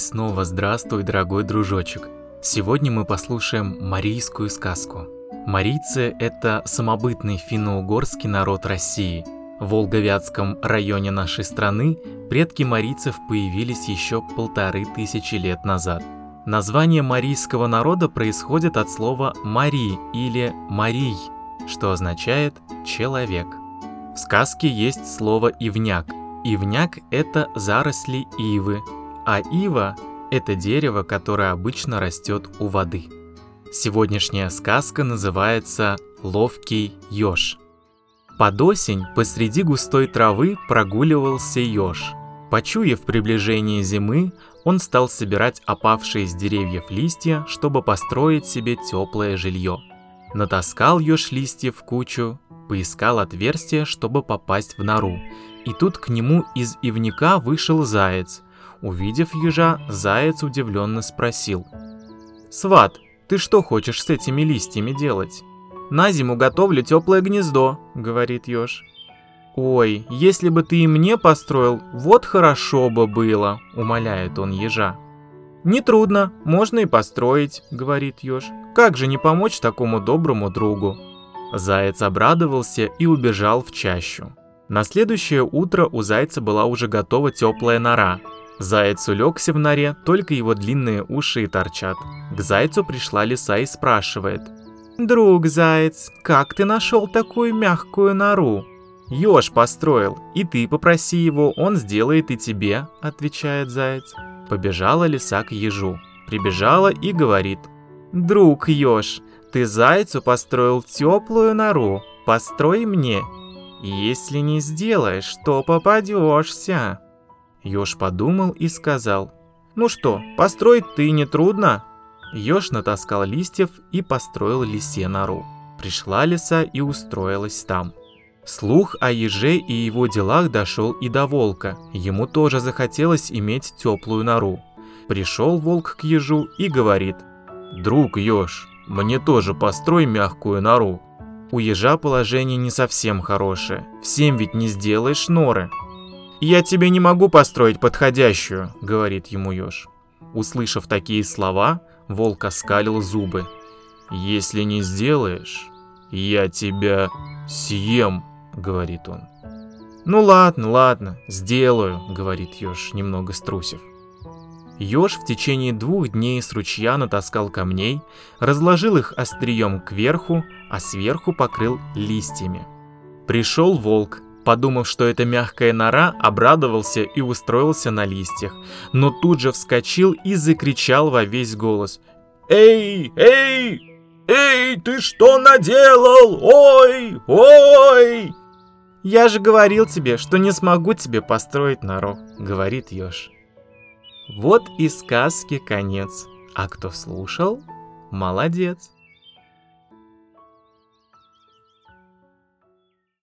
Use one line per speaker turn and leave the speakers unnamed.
снова здравствуй, дорогой дружочек. Сегодня мы послушаем марийскую сказку. Марийцы – это самобытный финно-угорский народ России. В Волговятском районе нашей страны предки марийцев появились еще полторы тысячи лет назад. Название марийского народа происходит от слова «мари» или «марий», что означает «человек». В сказке есть слово «ивняк». Ивняк – это заросли ивы, а ива – это дерево, которое обычно растет у воды. Сегодняшняя сказка называется «Ловкий еж». Под осень посреди густой травы прогуливался еж. Почуяв приближение зимы, он стал собирать опавшие с деревьев листья, чтобы построить себе теплое жилье. Натаскал еж листьев в кучу, поискал отверстие, чтобы попасть в нору, и тут к нему из ивника вышел заяц – Увидев ежа, заяц удивленно спросил. «Сват, ты что хочешь с этими листьями делать?» «На зиму готовлю теплое гнездо», — говорит еж. «Ой, если бы ты и мне построил, вот хорошо бы было», — умоляет он ежа. «Нетрудно, можно и построить», — говорит еж. «Как же не помочь такому доброму другу?» Заяц обрадовался и убежал в чащу. На следующее утро у зайца была уже готова теплая нора, Заяц улегся в норе, только его длинные уши и торчат. К зайцу пришла лиса и спрашивает. «Друг заяц, как ты нашел такую мягкую нору?» «Еж построил, и ты попроси его, он сделает и тебе», — отвечает заяц. Побежала лиса к ежу, прибежала и говорит. «Друг еж, ты зайцу построил теплую нору, построй мне. Если не сделаешь, то попадешься». Ёж подумал и сказал, «Ну что, построить ты не трудно?» Ёж натаскал листьев и построил лисе нору. Пришла лиса и устроилась там. Слух о еже и его делах дошел и до волка. Ему тоже захотелось иметь теплую нору. Пришел волк к ежу и говорит, «Друг еж, мне тоже построй мягкую нору». У ежа положение не совсем хорошее. Всем ведь не сделаешь норы. «Я тебе не могу построить подходящую», — говорит ему еж. Услышав такие слова, волк оскалил зубы. «Если не сделаешь, я тебя съем», — говорит он. «Ну ладно, ладно, сделаю», — говорит еж, немного струсив. Ёж в течение двух дней с ручья натаскал камней, разложил их острием кверху, а сверху покрыл листьями. Пришел волк, Подумав, что это мягкая нора, обрадовался и устроился на листьях, но тут же вскочил и закричал во весь голос. «Эй, эй, эй, ты что наделал? Ой, ой!» «Я же говорил тебе, что не смогу тебе построить нору», — говорит еж. Вот и сказки конец. А кто слушал, молодец.